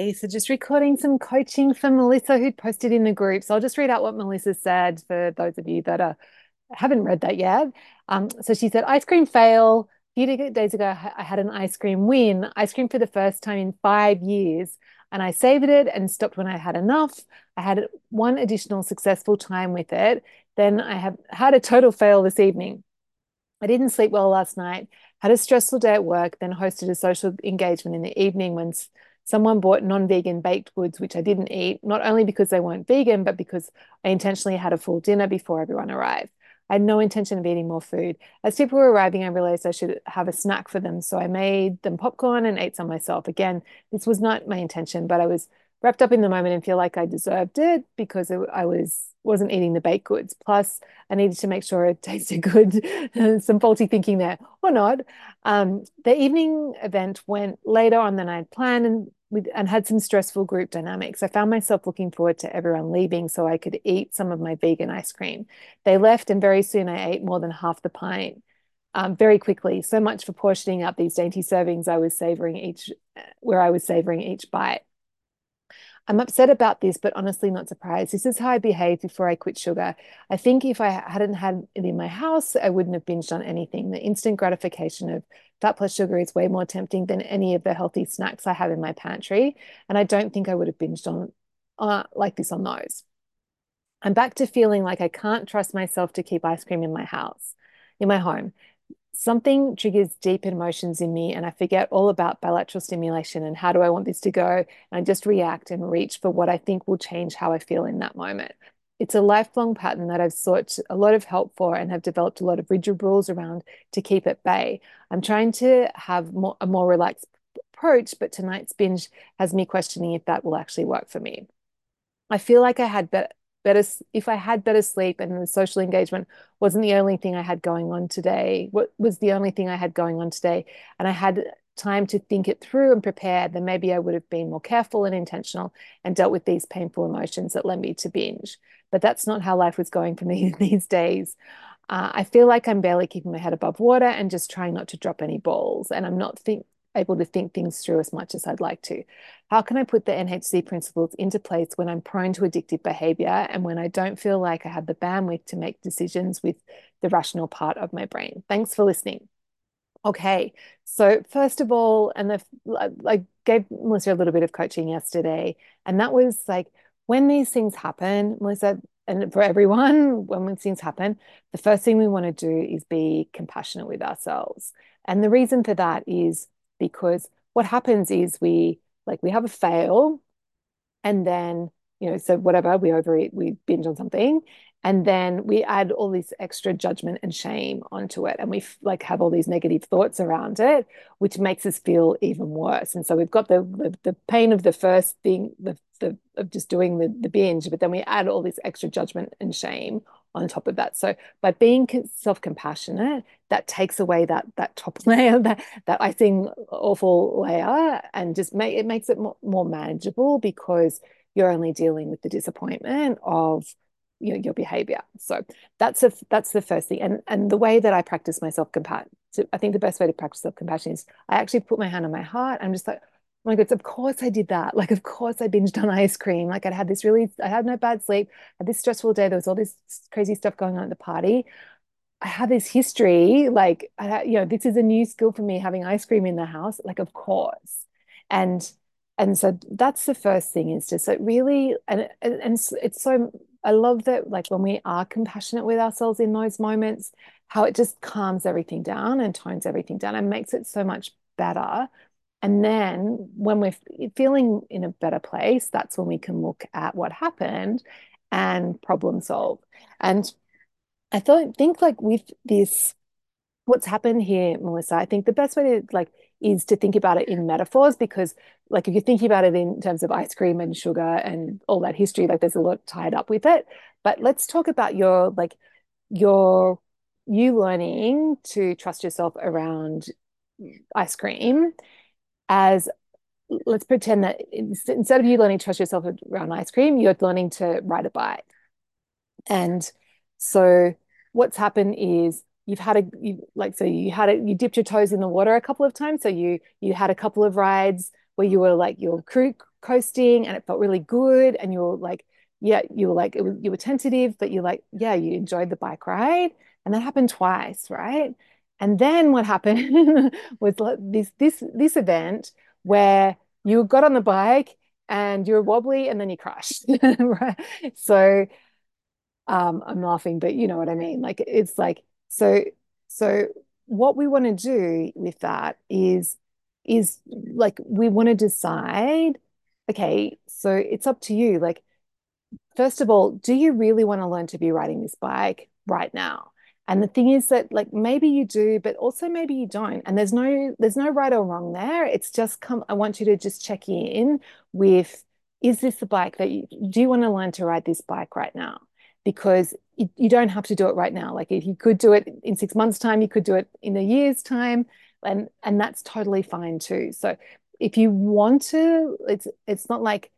Hey, so just recording some coaching for Melissa who'd posted in the group. So I'll just read out what Melissa said for those of you that are, haven't read that yet. Um, so she said, ice cream fail. A few days ago, I had an ice cream win, ice cream for the first time in five years. And I saved it and stopped when I had enough. I had one additional successful time with it. Then I have had a total fail this evening. I didn't sleep well last night, had a stressful day at work, then hosted a social engagement in the evening when someone bought non-vegan baked goods which I didn't eat, not only because they weren't vegan, but because I intentionally had a full dinner before everyone arrived. I had no intention of eating more food. As people were arriving, I realized I should have a snack for them. So I made them popcorn and ate some myself. Again, this was not my intention, but I was wrapped up in the moment and feel like I deserved it because I was wasn't eating the baked goods. Plus, I needed to make sure it tasted good. Some faulty thinking there, or not. Um, the evening event went later on than I had planned, and with, and had some stressful group dynamics. I found myself looking forward to everyone leaving so I could eat some of my vegan ice cream. They left, and very soon I ate more than half the pint. Um, very quickly. So much for portioning up these dainty servings. I was savoring each, where I was savoring each bite. I'm upset about this, but honestly not surprised. This is how I behaved before I quit sugar. I think if I hadn't had it in my house, I wouldn't have binged on anything. The instant gratification of fat plus sugar is way more tempting than any of the healthy snacks I have in my pantry. And I don't think I would have binged on uh, like this on those. I'm back to feeling like I can't trust myself to keep ice cream in my house, in my home something triggers deep emotions in me and I forget all about bilateral stimulation and how do I want this to go. And I just react and reach for what I think will change how I feel in that moment. It's a lifelong pattern that I've sought a lot of help for and have developed a lot of rigid rules around to keep at bay. I'm trying to have more, a more relaxed approach, but tonight's binge has me questioning if that will actually work for me. I feel like I had better better if I had better sleep and the social engagement wasn't the only thing I had going on today, what was the only thing I had going on today, and I had time to think it through and prepare, then maybe I would have been more careful and intentional and dealt with these painful emotions that led me to binge. But that's not how life was going for me these days. Uh, I feel like I'm barely keeping my head above water and just trying not to drop any balls. And I'm not think able to think things through as much as I'd like to. How can I put the NHC principles into place when I'm prone to addictive behavior and when I don't feel like I have the bandwidth to make decisions with the rational part of my brain? Thanks for listening. Okay, so first of all, and the, I gave Melissa a little bit of coaching yesterday, and that was like when these things happen, Melissa, and for everyone, when things happen, the first thing we want to do is be compassionate with ourselves. And the reason for that is because what happens is we like we have a fail and then you know so whatever we overeat we binge on something and then we add all this extra judgment and shame onto it and we like have all these negative thoughts around it which makes us feel even worse. And so we've got the the, the pain of the first thing the, the of just doing the, the binge but then we add all this extra judgment and shame on top of that. So by being self-compassionate, that takes away that that top layer, that that icing awful layer, and just make it makes it more, more manageable because you're only dealing with the disappointment of you know, your behavior. So that's a that's the first thing. And and the way that I practice my self-compassion, I think the best way to practice self-compassion is I actually put my hand on my heart. I'm just like, my goodness, of course I did that. Like, of course I binged on ice cream. Like, I'd had this really, I had no bad sleep, had this stressful day. There was all this crazy stuff going on at the party. I have this history, like, I, you know, this is a new skill for me having ice cream in the house. Like, of course. And, and so that's the first thing is just like really, and, and, and it's so, I love that, like, when we are compassionate with ourselves in those moments, how it just calms everything down and tones everything down and makes it so much better and then when we're feeling in a better place, that's when we can look at what happened and problem solve. And I thought, think like with this, what's happened here, Melissa, I think the best way to like is to think about it in metaphors because like if you're thinking about it in terms of ice cream and sugar and all that history, like there's a lot tied up with it. But let's talk about your like your you learning to trust yourself around ice cream as let's pretend that instead of you learning to trust yourself around ice cream, you're learning to ride a bike. And so what's happened is you've had a you, like so you had a you dipped your toes in the water a couple of times. So you you had a couple of rides where you were like your crew coasting and it felt really good. And you were like, yeah, you were like, was, you were tentative, but you're like, yeah, you enjoyed the bike ride. And that happened twice, right? And then what happened was this this this event where you got on the bike and you were wobbly and then you crashed. right? So um, I'm laughing, but you know what I mean. Like it's like so so what we want to do with that is is like we want to decide okay so it's up to you like first of all do you really want to learn to be riding this bike right now and the thing is that like maybe you do, but also maybe you don't. And there's no there's no right or wrong there. It's just come I want you to just check in with is this the bike that you do you want to learn to ride this bike right now? Because you, you don't have to do it right now. Like if you could do it in six months' time, you could do it in a year's time, and and that's totally fine too. So if you want to, it's it's not like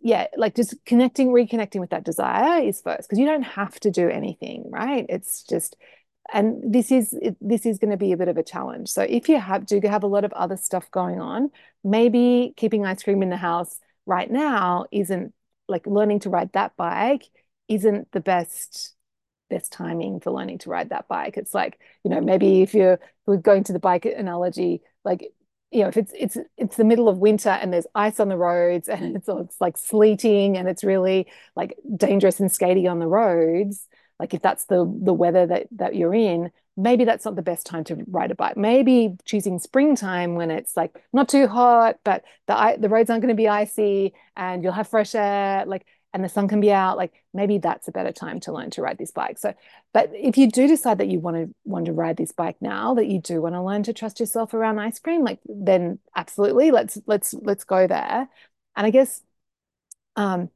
yeah, like just connecting, reconnecting with that desire is first because you don't have to do anything, right? It's just, and this is it, this is going to be a bit of a challenge. So if you have do have a lot of other stuff going on, maybe keeping ice cream in the house right now isn't like learning to ride that bike isn't the best best timing for learning to ride that bike. It's like, you know, maybe if you're, we're going to the bike analogy, like you know, if it's it's it's the middle of winter and there's ice on the roads and it's it's like sleeting and it's really like dangerous and skaty on the roads, like if that's the the weather that that you're in, maybe that's not the best time to ride a bike. Maybe choosing springtime when it's like not too hot, but the the roads aren't going to be icy and you'll have fresh air. Like and the sun can be out like maybe that's a better time to learn to ride this bike so but if you do decide that you want to want to ride this bike now that you do want to learn to trust yourself around ice cream like then absolutely let's let's let's go there and i guess um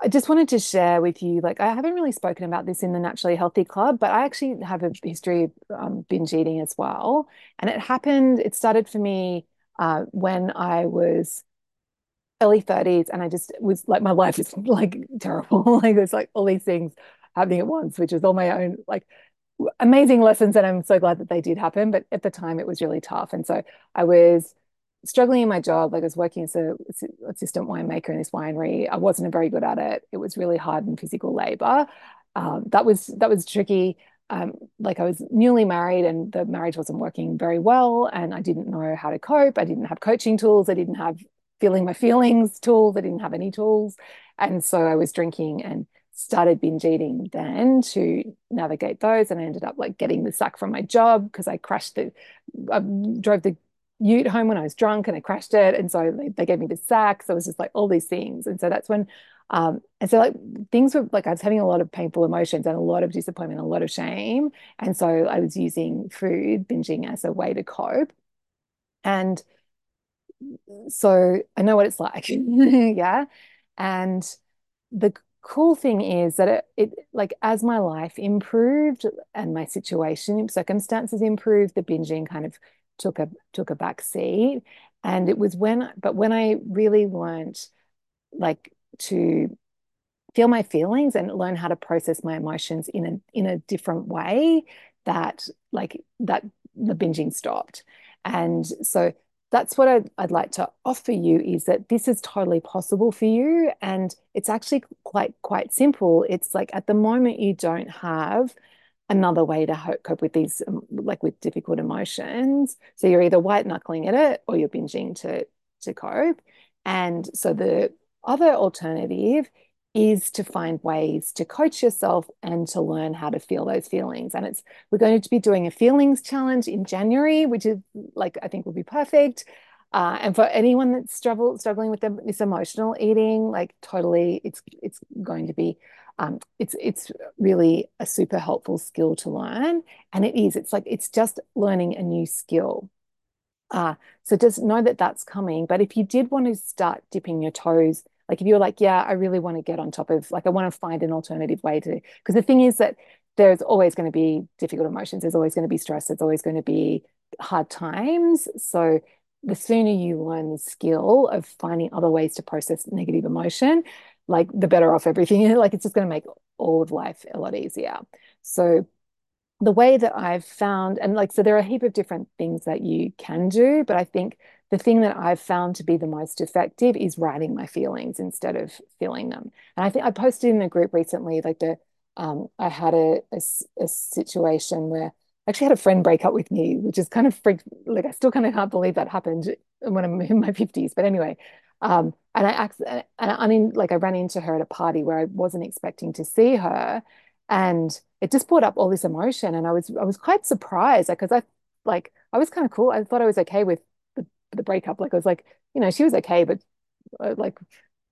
I just wanted to share with you, like, I haven't really spoken about this in the Naturally Healthy Club, but I actually have a history of um, binge eating as well. And it happened, it started for me uh, when I was early 30s and I just was like my life is like terrible. like there's like all these things happening at once, which is all my own like amazing lessons and I'm so glad that they did happen. But at the time it was really tough. And so I was struggling in my job. Like I was working as a assistant winemaker in this winery. I wasn't very good at it. It was really hard and physical labor. Um, that was that was tricky. Um, like I was newly married and the marriage wasn't working very well and I didn't know how to cope. I didn't have coaching tools. I didn't have feeling my feelings tools. I didn't have any tools. And so I was drinking and started binge eating then to navigate those. And I ended up like getting the sack from my job because I crashed the, I drove the ute home when I was drunk and I crashed it. And so they, they gave me the sack. So it was just like all these things. And so that's when, um, and so like things were like I was having a lot of painful emotions and a lot of disappointment, a lot of shame. And so I was using food, binging as a way to cope. And so I know what it's like. yeah. And the cool thing is that it, it like as my life improved and my situation circumstances improved, the binging kind of took a took a back seat. And it was when but when I really learned like to feel my feelings and learn how to process my emotions in a in a different way that like that the binging stopped. And so that's what I'd, I'd, like to offer you is that this is totally possible for you and it's actually quite quite simple. It's like at the moment you don't have another way to cope with these um, like with difficult emotions. So you're either white knuckling at it or you're binging to to cope. And so the other alternative is to find ways to coach yourself and to learn how to feel those feelings. And it's we're going to be doing a feelings challenge in January, which is like I think will be perfect. Uh, and for anyone that's struggle, struggling with this emotional eating, like totally, it's it's going to be, um, it's it's really a super helpful skill to learn, and it is. It's like it's just learning a new skill. Uh, so just know that that's coming. But if you did want to start dipping your toes like if you're like, yeah, I really want to get on top of, like, I want to find an alternative way to, because the thing is that there's always going to be difficult emotions. There's always going to be stress. There's always going to be hard times. So the sooner you learn the skill of finding other ways to process negative emotion, like the better off everything. like it's just going to make all of life a lot easier. So the way that I've found, and like, so there are a heap of different things that you can do, but I think the thing that I've found to be the most effective is writing my feelings instead of feeling them. And I think I posted in a group recently, like the, um, I had a, a, a situation where I actually had a friend break up with me, which is kind of freak, like I still kind of can't believe that happened when I'm in my 50s. But anyway, um, and I and I mean, like I ran into her at a party where I wasn't expecting to see her, and it just brought up all this emotion, and I was I was quite surprised because I like I was kind of cool. I thought I was okay with the the breakup. Like I was like, you know, she was okay, but uh, like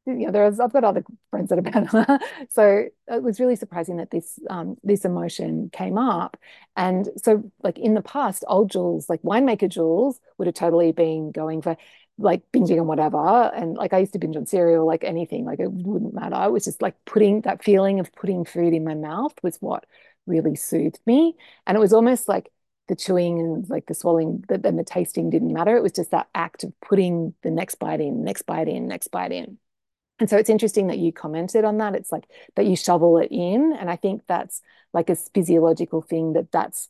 you know, there's I've got other friends that are better. so it was really surprising that this um this emotion came up. And so like in the past, old Jules, like winemaker Jules, would have totally been going for like binging on whatever. And like I used to binge on cereal, like anything, like it wouldn't matter. It was just like putting that feeling of putting food in my mouth was what really soothed me. And it was almost like the chewing and like the swallowing, the, and the tasting didn't matter. It was just that act of putting the next bite in, next bite in, next bite in. And so it's interesting that you commented on that. It's like that you shovel it in. And I think that's like a physiological thing that that's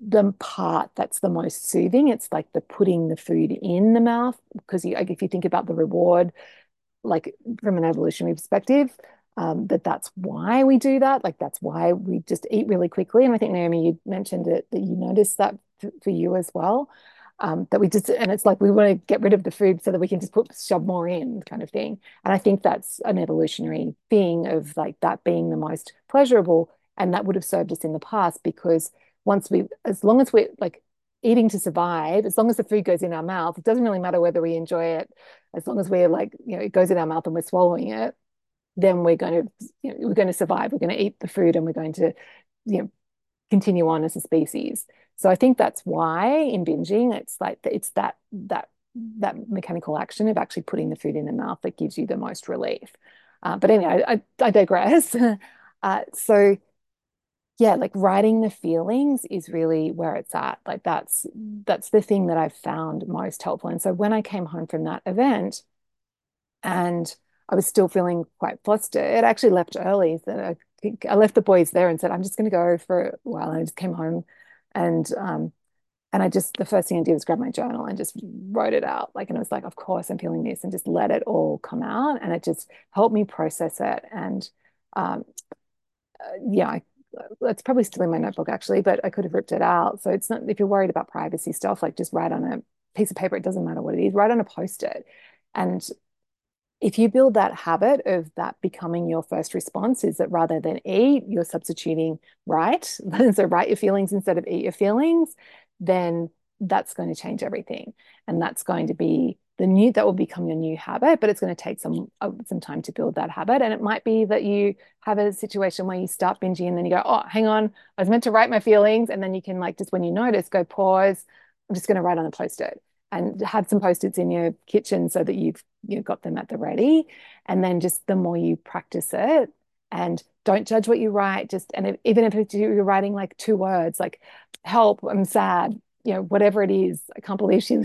the part that's the most soothing. It's like the putting the food in the mouth because you, like if you think about the reward, like from an evolutionary perspective, um, that that's why we do that. Like that's why we just eat really quickly. And I think Naomi, you mentioned it that you noticed that for you as well um, that we just and it's like we want to get rid of the food so that we can just put shove more in kind of thing and i think that's an evolutionary thing of like that being the most pleasurable and that would have served us in the past because once we as long as we're like eating to survive as long as the food goes in our mouth it doesn't really matter whether we enjoy it as long as we're like you know it goes in our mouth and we're swallowing it then we're going to you know, we're going to survive we're going to eat the food and we're going to you know continue on as a species so I think that's why in binging, it's like it's that that that mechanical action of actually putting the food in the mouth that gives you the most relief. Uh, but anyway, I, I digress. uh, so yeah, like writing the feelings is really where it's at. Like that's that's the thing that I've found most helpful. And so when I came home from that event and I was still feeling quite flustered, I actually left early. So I, think I left the boys there and said, I'm just going to go for a while. And I just came home and um, and I just the first thing I did was grab my journal and just wrote it out. Like, and it was like, of course, I'm feeling this, and just let it all come out, and it just helped me process it. And um, uh, yeah, I, it's probably still in my notebook actually, but I could have ripped it out. So it's not if you're worried about privacy stuff, like just write on a piece of paper. It doesn't matter what it is. Write on a post-it, and if you build that habit of that becoming your first response is that rather than eat you're substituting write so write your feelings instead of eat your feelings then that's going to change everything and that's going to be the new that will become your new habit but it's going to take some uh, some time to build that habit. And it might be that you have a situation where you start binging and then you go oh hang on. I was meant to write my feelings. And then you can like just when you notice go pause. I'm just going to write on a post-it and have some post-its in your kitchen so that you've you've got them at the ready. And then just the more you practice it and don't judge what you write just and if, even if you're writing like two words like help i'm sad you know whatever it is i can't believe she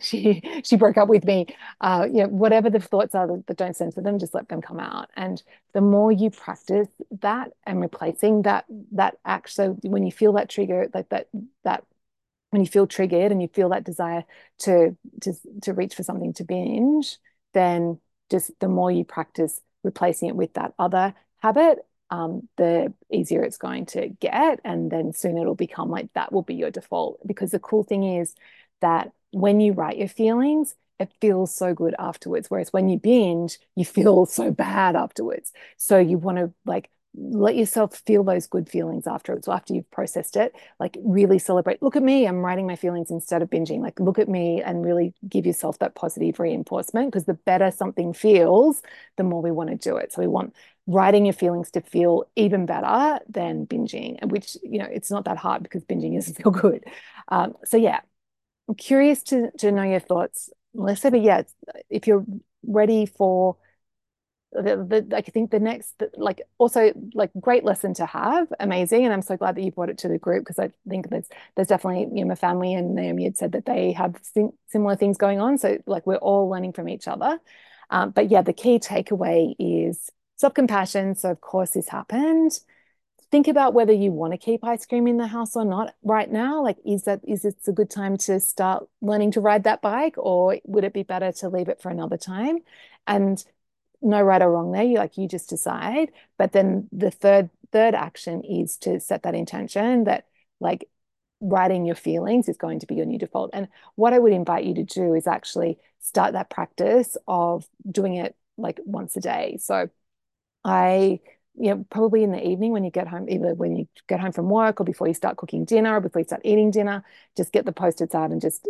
she she broke up with me uh you know whatever the thoughts are that, that don't censor them just let them come out. And the more you practice that and replacing that that act so when you feel that trigger like that that when you feel triggered and you feel that desire to to to reach for something to binge, then just the more you practice replacing it with that other habit, um, the easier it's going to get, and then soon it'll become like that will be your default. Because the cool thing is that when you write your feelings, it feels so good afterwards. Whereas when you binge, you feel so bad afterwards. So you want to like let yourself feel those good feelings afterwards after you've processed it like really celebrate look at me i'm writing my feelings instead of binging. Like look at me and really give yourself that positive reinforcement because the better something feels the more we want to do it. So we want writing your feelings to feel even better than binging which you know it's not that hard because binging is feel good. Um, so yeah i'm curious to to know your thoughts. Melissa but yeah if you're ready for the, the, I think the next like also like great lesson to have amazing and I'm so glad that you brought it to the group because I think there's there's definitely you know my family and Naomi had said that they have sim similar things going on so like we're all learning from each other um, but yeah the key takeaway is self-compassion so of course this happened think about whether you want to keep ice cream in the house or not right now. Like, is that is it a good time to start learning to ride that bike, or would it be better to leave it for another time? And no right or wrong there. You like you just decide. But then the third third action is to set that intention that like writing your feelings is going to be your new default. And what I would invite you to do is actually start that practice of doing it like once a day. So I you know, probably in the evening when you get home, either when you get home from work or before you start cooking dinner or before you start eating dinner, just get the post-its out and just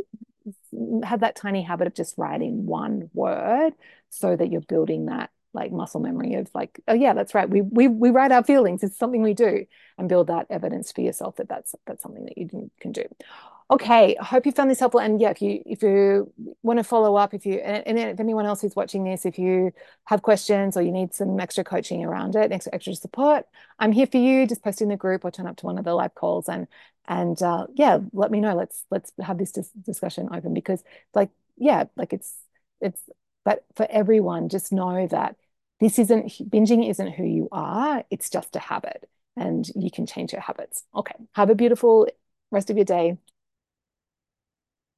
have that tiny habit of just writing one word so that you're building that like muscle memory of like oh yeah that's right we we we write our feelings it's something we do and build that evidence for yourself that that's that's something that you can, do. Okay i hope you found this helpful and yeah if you if you want to follow up if you and, and if anyone else who's watching this if you have questions or you need some extra coaching around it extra extra support i'm here for you just post in the group or turn up to one of the live calls and and uh, yeah let me know let's let's have this dis discussion open because like yeah like it's it's but for everyone, just know that this isn't binging isn't who you are. It's just a habit and you can change your habits. Okay. Have a beautiful rest of your day.